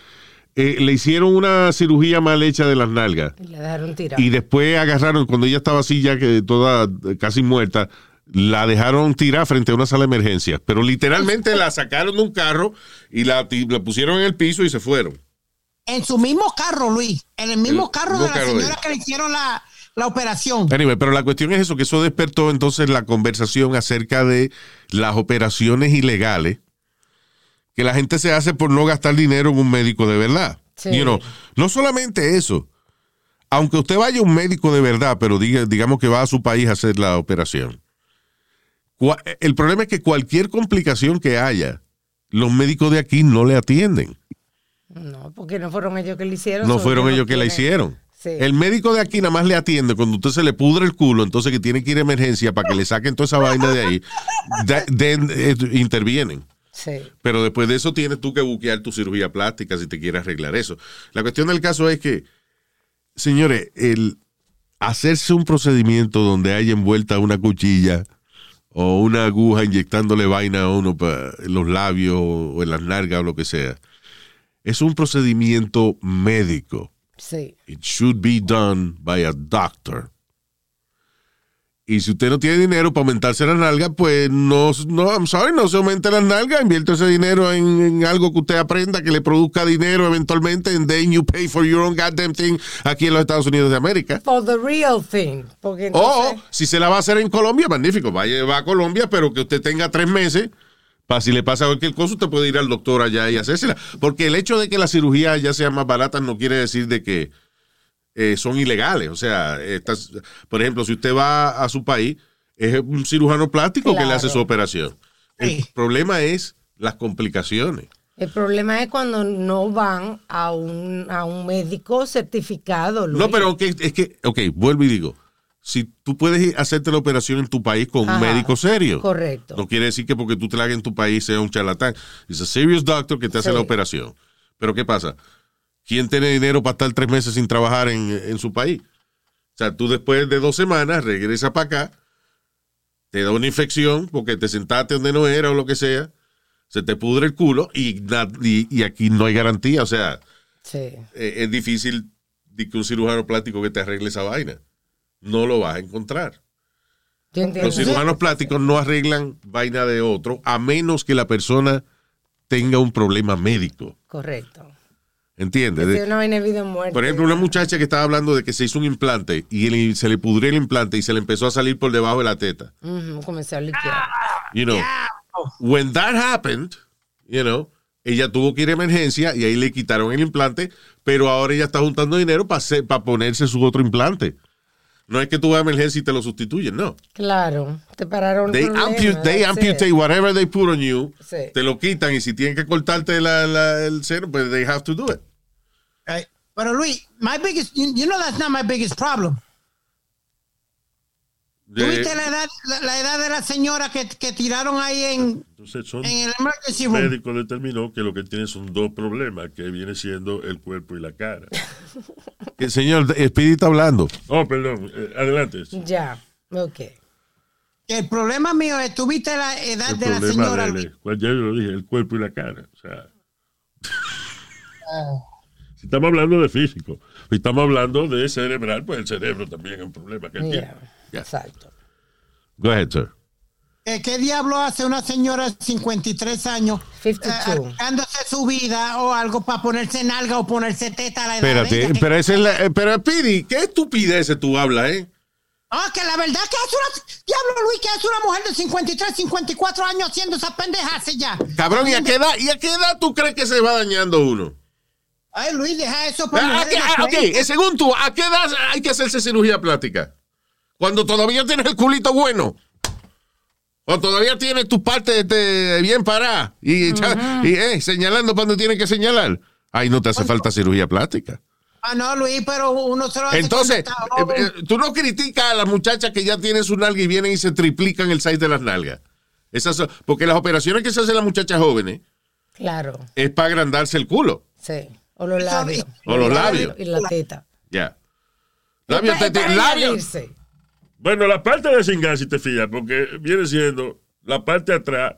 eh, le hicieron una cirugía mal hecha de las nalgas. Y la dejaron tirada. Y después agarraron, cuando ella estaba así ya que toda eh, casi muerta, la dejaron tirar frente a una sala de emergencias. Pero literalmente la sacaron de un carro y la, la pusieron en el piso y se fueron. En su mismo carro, Luis. En el mismo El carro de la carro señora que le hicieron la, la operación. Anyway, pero la cuestión es eso, que eso despertó entonces la conversación acerca de las operaciones ilegales que la gente se hace por no gastar dinero en un médico de verdad. Sí. You know, no solamente eso, aunque usted vaya a un médico de verdad, pero diga, digamos que va a su país a hacer la operación. El problema es que cualquier complicación que haya, los médicos de aquí no le atienden. No, porque no fueron ellos que le hicieron. No fueron ellos que la hicieron. Sí. El médico de aquí nada más le atiende cuando usted se le pudre el culo, entonces que tiene que ir a emergencia para que le saquen toda esa vaina de ahí. De- de- eh, intervienen. Sí. Pero después de eso tienes tú que buquear tu cirugía plástica si te quieres arreglar eso. La cuestión del caso es que, señores, el hacerse un procedimiento donde haya envuelta una cuchilla o una aguja inyectándole vaina a uno pa- en los labios o en las nalgas o lo que sea, es un procedimiento médico. Sí. It should be done by a doctor. Y si usted no tiene dinero para aumentarse las nalgas, pues no, no, I'm sorry, no se aumente las nalgas, invierte ese dinero en, en algo que usted aprenda, que le produzca dinero eventualmente, and then you pay for your own goddamn thing aquí en los Estados Unidos de América. For the real thing. Porque O si se la va a hacer en Colombia, magnífico, vaya va a Colombia, pero que usted tenga tres meses, para si le pasa cualquier cosa, usted puede ir al doctor allá y hacérsela. Porque el hecho de que las cirugías ya sean más baratas no quiere decir de que eh, son ilegales. O sea, estas, por ejemplo, si usted va a su país, es un cirujano plástico que le hace su operación. El problema es las complicaciones. el problema es cuando no van a un, a un médico certificado. Luis. No, pero es que, ok, vuelvo y digo, si tú puedes hacerte la operación en tu país con un médico serio. correcto. No quiere decir que porque tú te la hagas en tu país sea un charlatán. Es a serious doctor que te hace Sí. la operación. Pero ¿qué pasa? ¿Quién tiene dinero para estar tres meses sin trabajar en, en su país? O sea, tú después de dos semanas regresas para acá, te da una infección porque te sentaste donde no era o lo que sea, se te pudre el culo y, na- y, y aquí no hay garantía. O sea, Sí. eh, es difícil que un cirujano plástico que te arregle esa vaina. No lo vas a encontrar. Yo. Los cirujanos plásticos no arreglan vaina de otro a menos que la persona tenga un problema médico. Correcto. ¿Entiendes? Es De- una vaina de vida o muerte. por ejemplo, una muchacha que estaba hablando de que se hizo un implante y se le pudrió el implante y se le empezó a salir por debajo de la teta. A liquear. You know, when that happened, you know, ella tuvo que ir a emergencia y ahí le quitaron el implante, pero ahora ella está juntando dinero para ponerse su otro implante. No es que tú vas a emergencia y te lo sustituyen, no. Claro. Te pararon. They, ampu- they amputate whatever they put on you, Sí. te lo quitan y si tienen que cortarte la- la- el seno, pues they have to do it. Pero Luis, my biggest, you, you know that's not my biggest problem. De- ¿Tuviste la edad, la, la edad de la señora que, que tiraron ahí en, Entonces son en el emergency el room? médico determinó que lo que tiene son dos problemas, que viene siendo el cuerpo y la cara. que, señor, Speedy está hablando. Oh, perdón, eh, adelante. Ya. Ok. El problema mío es, ¿tuviste la edad El de la señora? de ya yo lo dije, el cuerpo y la cara. O sea, Ah. Si estamos hablando de físico, si estamos hablando de cerebral, pues el cerebro también es un problema que él tiene. Exacto. Go ahead, sir. Eh, ¿Qué diablo hace una señora de 53 años 52. dándose su vida o algo para ponerse nalga o ponerse teta a la edad de Espérate, ella? pero esa es la, eh, pero Speedy, ¿qué estupideces tú hablas, eh? Ah, que la verdad que es una... Diablo, Luis, que es una mujer de 53, 54 años haciendo esas pendejas ya. Cabrón, ¿y a qué edad, y a qué edad tú crees que se va dañando uno? Ay, Luis, deja eso para Ah, ¿a mujeres qué- de ah, ok, 30. según tú, ¿a qué edad hay que hacerse cirugía plástica? Cuando todavía tienes el culito bueno. O todavía tienes tu parte este, bien parada y, echa- y eh, señalando cuando tienes que señalar. Ahí no te hace falta cirugía plástica. Ah, no, Luis, pero uno se lo hace Entonces, eh, eh, tú no criticas a las muchachas que ya tienen su nalga y vienen y se triplican el size de las nalgas. Esas son- porque las operaciones que se hacen las muchachas jóvenes Claro. es para agrandarse el culo. Sí. O los labios. O los labios. Y la teta. Ya. Labios, Es pa- te- es para labios. Bueno, la parte de cingar, si te fijas, porque viene siendo la parte de atrás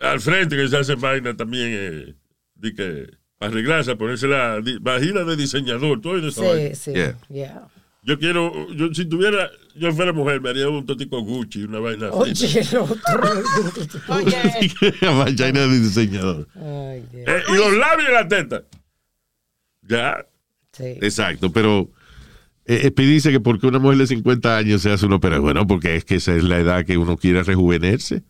al frente que se hace vaina también, eh, de que arreglarse, ponerse la vagina de diseñador, todo eso. Sí, sí. Yeah. Yeah. Yo quiero, yo, si tuviera, yo fuera mujer, me haría un totico Gucci, una vaina así. Oye, el otro. Oye, Vagina de diseñador. Ay, Dios. Eh, y los labios y la teta. Ya. Sí. Exacto, pero eh, eh, dice que porque una mujer de 50 años se hace una operación, bueno, porque es que esa es la edad que uno quiere rejuvenerse.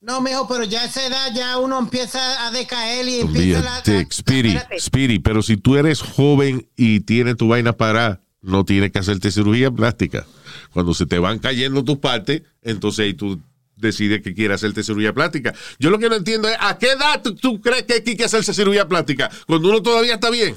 no, mijo, pero ya a esa edad ya uno empieza a decaer y empieza la... Olvídate, la- Speedy, espérate. Speedy, pero si tú eres joven y tienes tu vaina parada, no tienes que hacerte cirugía plástica. Cuando se te van cayendo tus partes, entonces ahí tú decides que quieres hacerte cirugía plástica. Yo lo que no entiendo es, ¿a qué edad tú, tú crees que hay que hacerse cirugía plástica? Cuando uno todavía está bien.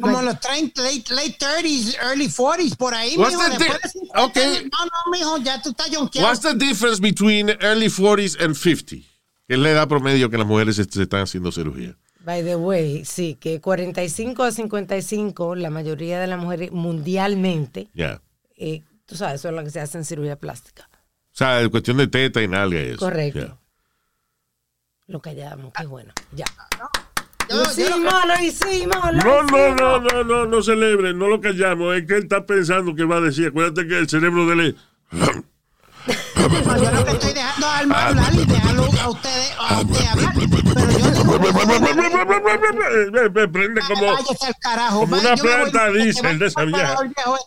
Como los 30, late, late 30s, early 40s, por ahí, What's mijo. the después di- de 50 Okay. No, no, mijo, ya tú estás jonqueado. What's the difference between early 40s and 50? Que es la edad promedio que las mujeres se, se están haciendo cirugía. By the way, sí, que 45 a 55, la mayoría de las mujeres mundialmente, Ya. eh, tú sabes, son las que se hacen cirugía plástica. O sea, es cuestión de teta y nalga y eso. Correcto. Ya. Lo callamos, qué bueno. Ya. Yo- Lo hicimos, lo hicimos, lo No, no, hicimos. no, no, no, no celebre, no lo callamos. Es que él está pensando que va a decir. Acuérdate que el cerebro de él es- No, yo lo que estoy dejando a Alma hablar y dejarlo a ustedes a usted hablar. Pero yo prende como, una planta diésel de esa vieja.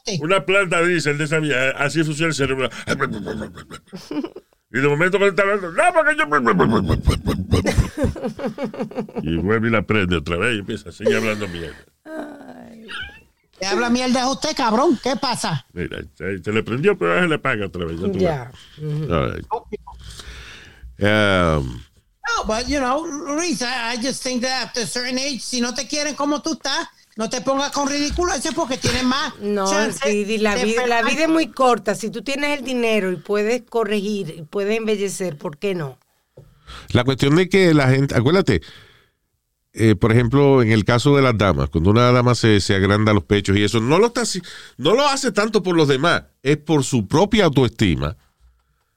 este. una planta diésel de esa vieja. Así funciona el cerebro. Y de momento cuando está hablando, no, porque yo. Y vuelve y la prende otra vez y empieza a seguir hablando mierda. Le habla mierda a usted, cabrón. ¿Qué pasa? Mira, se, se le prendió, pero se le paga otra vez. ya. All right. Um, No, but you know, Luis, I, I just think that after a certain age, si no te quieren como tú estás, no te pongas con ridículo ese porque tienes más No, la vida, la enfermar. vida es muy corta. Si tú tienes el dinero y puedes corregir, y puedes embellecer, ¿por qué no? la cuestión de que la gente, acuérdate, eh, por ejemplo, en el caso de las damas, cuando una dama se, se agranda los pechos y eso, no lo, está, no lo hace tanto por los demás, es por su propia autoestima,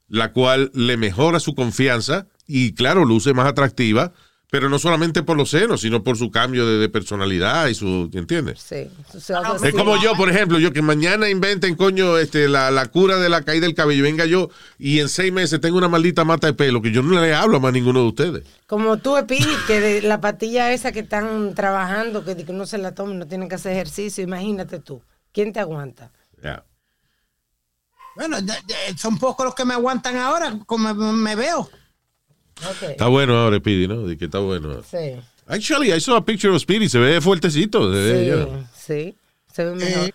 la cual le mejora su confianza y, claro, luce más atractiva, pero no solamente por los senos, sino por su cambio de, de personalidad y su, ¿entiendes? Sí. Es como yo, por ejemplo, yo que mañana inventen, coño, este, la, la cura de la caída del cabello. Venga yo y en seis meses tengo una maldita mata de pelo que yo no le hablo a más ninguno de ustedes. Como tú, Speedy, que de la pastilla esa que están trabajando, que, que no se la tomen, no tienen que hacer ejercicio, imagínate tú. ¿Quién te aguanta? Ya. Bueno, son pocos los que me aguantan ahora, como me veo. Está bueno ahora, Speedy, ¿no? De que está bueno. Sí. Actually, I saw a picture of Speedy. Se ve fuertecito. se ve, Sí, you know. sí. Se ve mejor.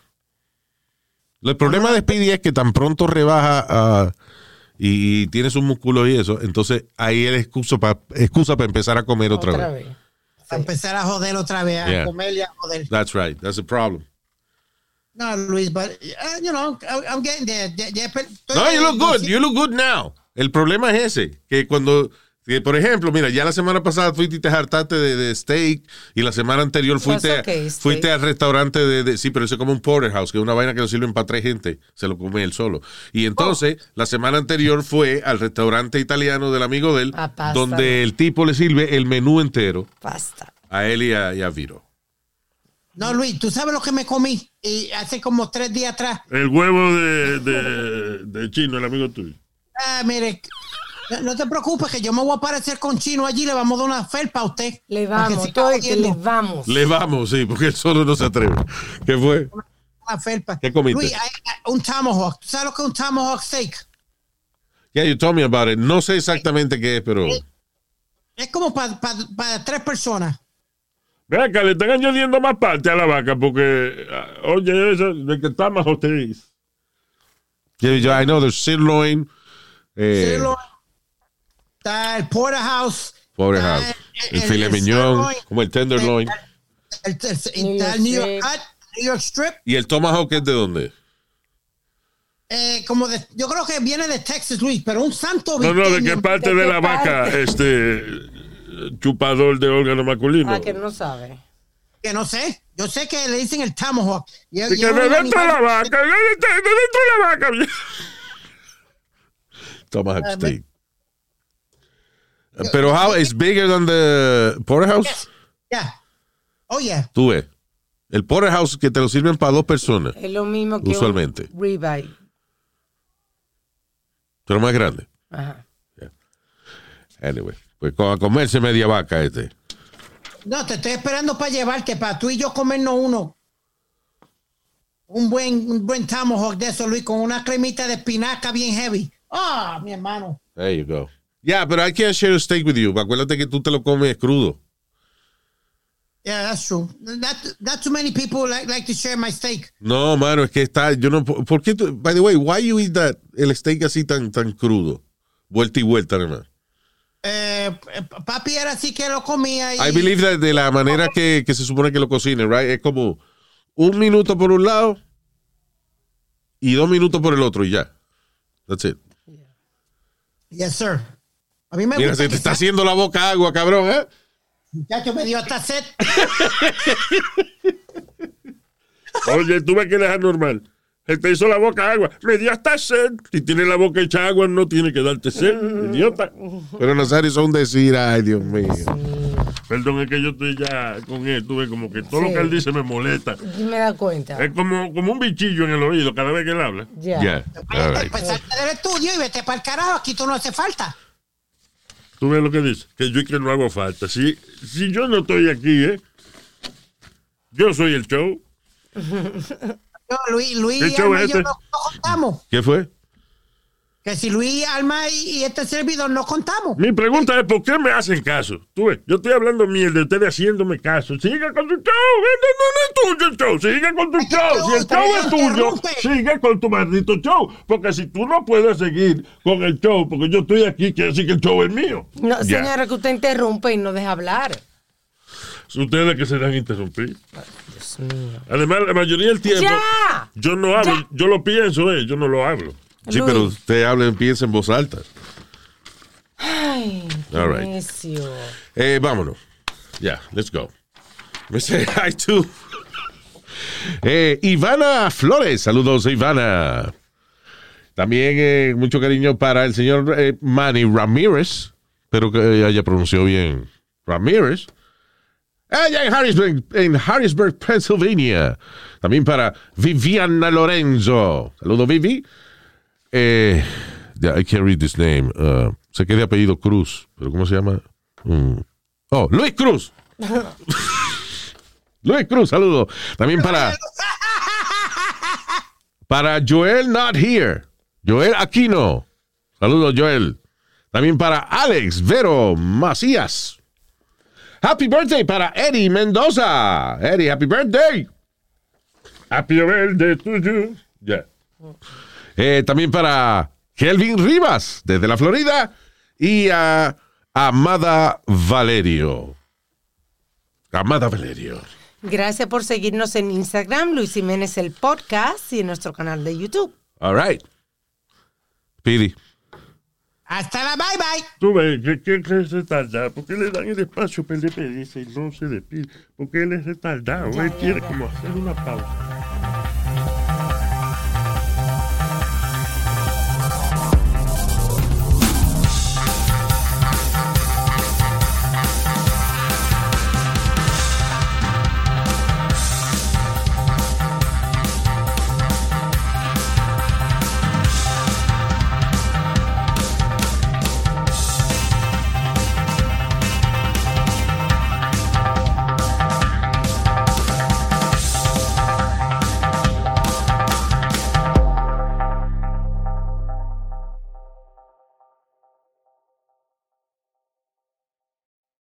El problema de Speedy es que tan pronto rebaja ah, y, y tiene sus músculos y eso, entonces ahí es excusa para excusa para empezar a comer otra, Otra vez. vez. A empezar a joder otra vez, a Yeah. comer y a joder. That's right. That's the problem. No, Luis, but, uh, you know, I'm getting there. No, you look good. You look good now. El problema es ese, que cuando, por ejemplo, mira, ya la semana pasada fuiste y te hartaste de, de steak y la semana anterior fuiste, okay, fuiste steak. al restaurante de, de- sí, pero eso es como un porterhouse, que es una vaina que lo sirven para tres gente, se lo come él solo. Y entonces, la semana anterior fue al restaurante italiano del amigo de él, A pasta. donde el tipo le sirve el menú entero Pasta. a él y a, y a Viro. No, Luis, tú sabes lo que me comí y hace como tres días atrás. El huevo de, de, de chino, el amigo tuyo. Ah, mire, no, no te preocupes que yo me voy a aparecer con Chino allí, le vamos a dar una felpa a usted. Le vamos, todo que le vamos. Le vamos, sí, porque él solo no se atreve. ¿Qué fue? Una felpa. ¿Qué comiste? Luis, un tomahawk. ¿Tú sabes lo que es un tomahawk steak? Yeah, you told me about it. No sé exactamente qué es, pero... Es como para tres personas. Ve acá, le están añadiendo más parte a la vaca porque, ah, oye, eso de que está más hostil. Yeah, yeah, I know there's sirloin. Eh, Sirloin, Está el porterhouse. Porterhouse. El filet mignon, sirloin, como el tenderloin. El, el- el- New está York el New York strip. Cut, New York Strip. ¿Y el tomahawk es de dónde? eh, como de, yo creo que viene de Texas, Luis, pero un santo No, no, de qué parte ¿De de qué la vaca, este, chupador de órgano masculino. Ah, que no sabe. que no sé. Yo sé que le dicen el tomahawk. Y- Y que dentro de la vaca, de dentro de dentro de la vaca. Tomahawk steak. Pero how is bigger than the porterhouse? Yeah. Oh, yeah. Tú ves. El porterhouse que te lo sirven para dos personas, Es lo mismo que Usualmente. un ribeye. pero más grande. Ajá. Anyway, pues a comerse media vaca este. No, te estoy esperando para llevarte, para tú y yo comernos uno. Un buen, un buen tomahawk de eso, Luis, con una cremita de espinaca bien heavy. Ah, mi hermano. There you go. Yeah, but I can't share a steak with you. Acuérdate que tú te lo comes crudo. Yeah, that's true. Not, not too many people like, like to share my steak. No, mano, es que está, yo no, ¿por qué tú, by the way, why you eat that, el steak así tan, tan crudo? Vuelta y vuelta, más. Eh, eh, papi era así que lo comía. Y, I believe that de la manera que, que se supone que lo cocinen, right? Es como un minuto por un lado y dos minutos por el otro y ya. That's it. Yes, sir. A mí me Mira, gusta se te está haciendo la boca agua, cabrón, ¿eh? Muchacho, me dio hasta sed. Oye, tú ves que él es anormal. Él te hizo la boca agua. Me dio hasta sed. Si tiene la boca hecha agua, no tiene que darte sed, idiota. Pero Nazario son decir, ay, Dios mío. Perdón, es que yo estoy ya con él. Tú ves como que todo Sí. lo que él dice me molesta. Me da cuenta. Es como, como un bichillo en el oído cada vez que él habla. Ya. Yeah, all right. Pues salte del estudio y vete para el carajo. Aquí tú no hace falta. Tú ves lo que dice. Que yo es que no hago falta. Si, si yo no estoy aquí, ¿eh? Yo soy el show. Yo, Luis, Luis ¿Qué show y yo este? no, no contamos. ¿Qué fue? Que si Luis Alma y, y este servidor no contamos. Mi pregunta es, ¿por qué me hacen caso? Tú ves, yo estoy hablando mierda, ustedes haciéndome caso. Sigue con tu show. Este no es tuyo el show. Sigue con tu show. Si el show es tuyo, sigue con tu maldito show. Porque si tú no puedes seguir con el show, porque yo estoy aquí, quiere decir que el show es mío. No, Ya. señora, que usted interrumpe y no deja hablar. Ustedes que se dan interrumpir. Dios mío. Además, la mayoría del tiempo, ¡Ya! yo no hablo, Ya. yo lo pienso, eh, yo no lo hablo. Sí, Luis. pero usted habla y piensa en voz alta. Ay, qué All right. necio. Eh, vámonos. Ya, let's go. Me say hi to. Eh, Ivana Flores, saludos Ivana. También eh, mucho cariño para el señor eh, Manny Ramírez, espero que haya pronunciado bien Ramírez. Allá en Harrisburg, en Harrisburg, Pennsylvania. También para Viviana Lorenzo. Saludos, Vivi. Eh, yeah, I can't read this name. Uh, sé que apellido Cruz, pero ¿cómo se llama? Mm. Oh, Luis Cruz. Luis Cruz, saludo. También para. Para Joel Not Here. Joel Aquino. Saludos, Joel. También para Alex Vero Macías. Happy birthday para Eddie Mendoza. Eddie, happy birthday. Happy birthday to you. Ya. Eh, también para Kelvin Rivas, desde la Florida. Y a Amada Valerio. Amada Valerio. Gracias por seguirnos en Instagram, Luis Jiménez el podcast y en nuestro canal de YouTube. All right. Pidi. Hasta la bye bye. Tú ves, que es retardado. ¿Por qué le dan el espacio para el de y no se despide? Porque él es retardado. Él quiere como hacer una pausa.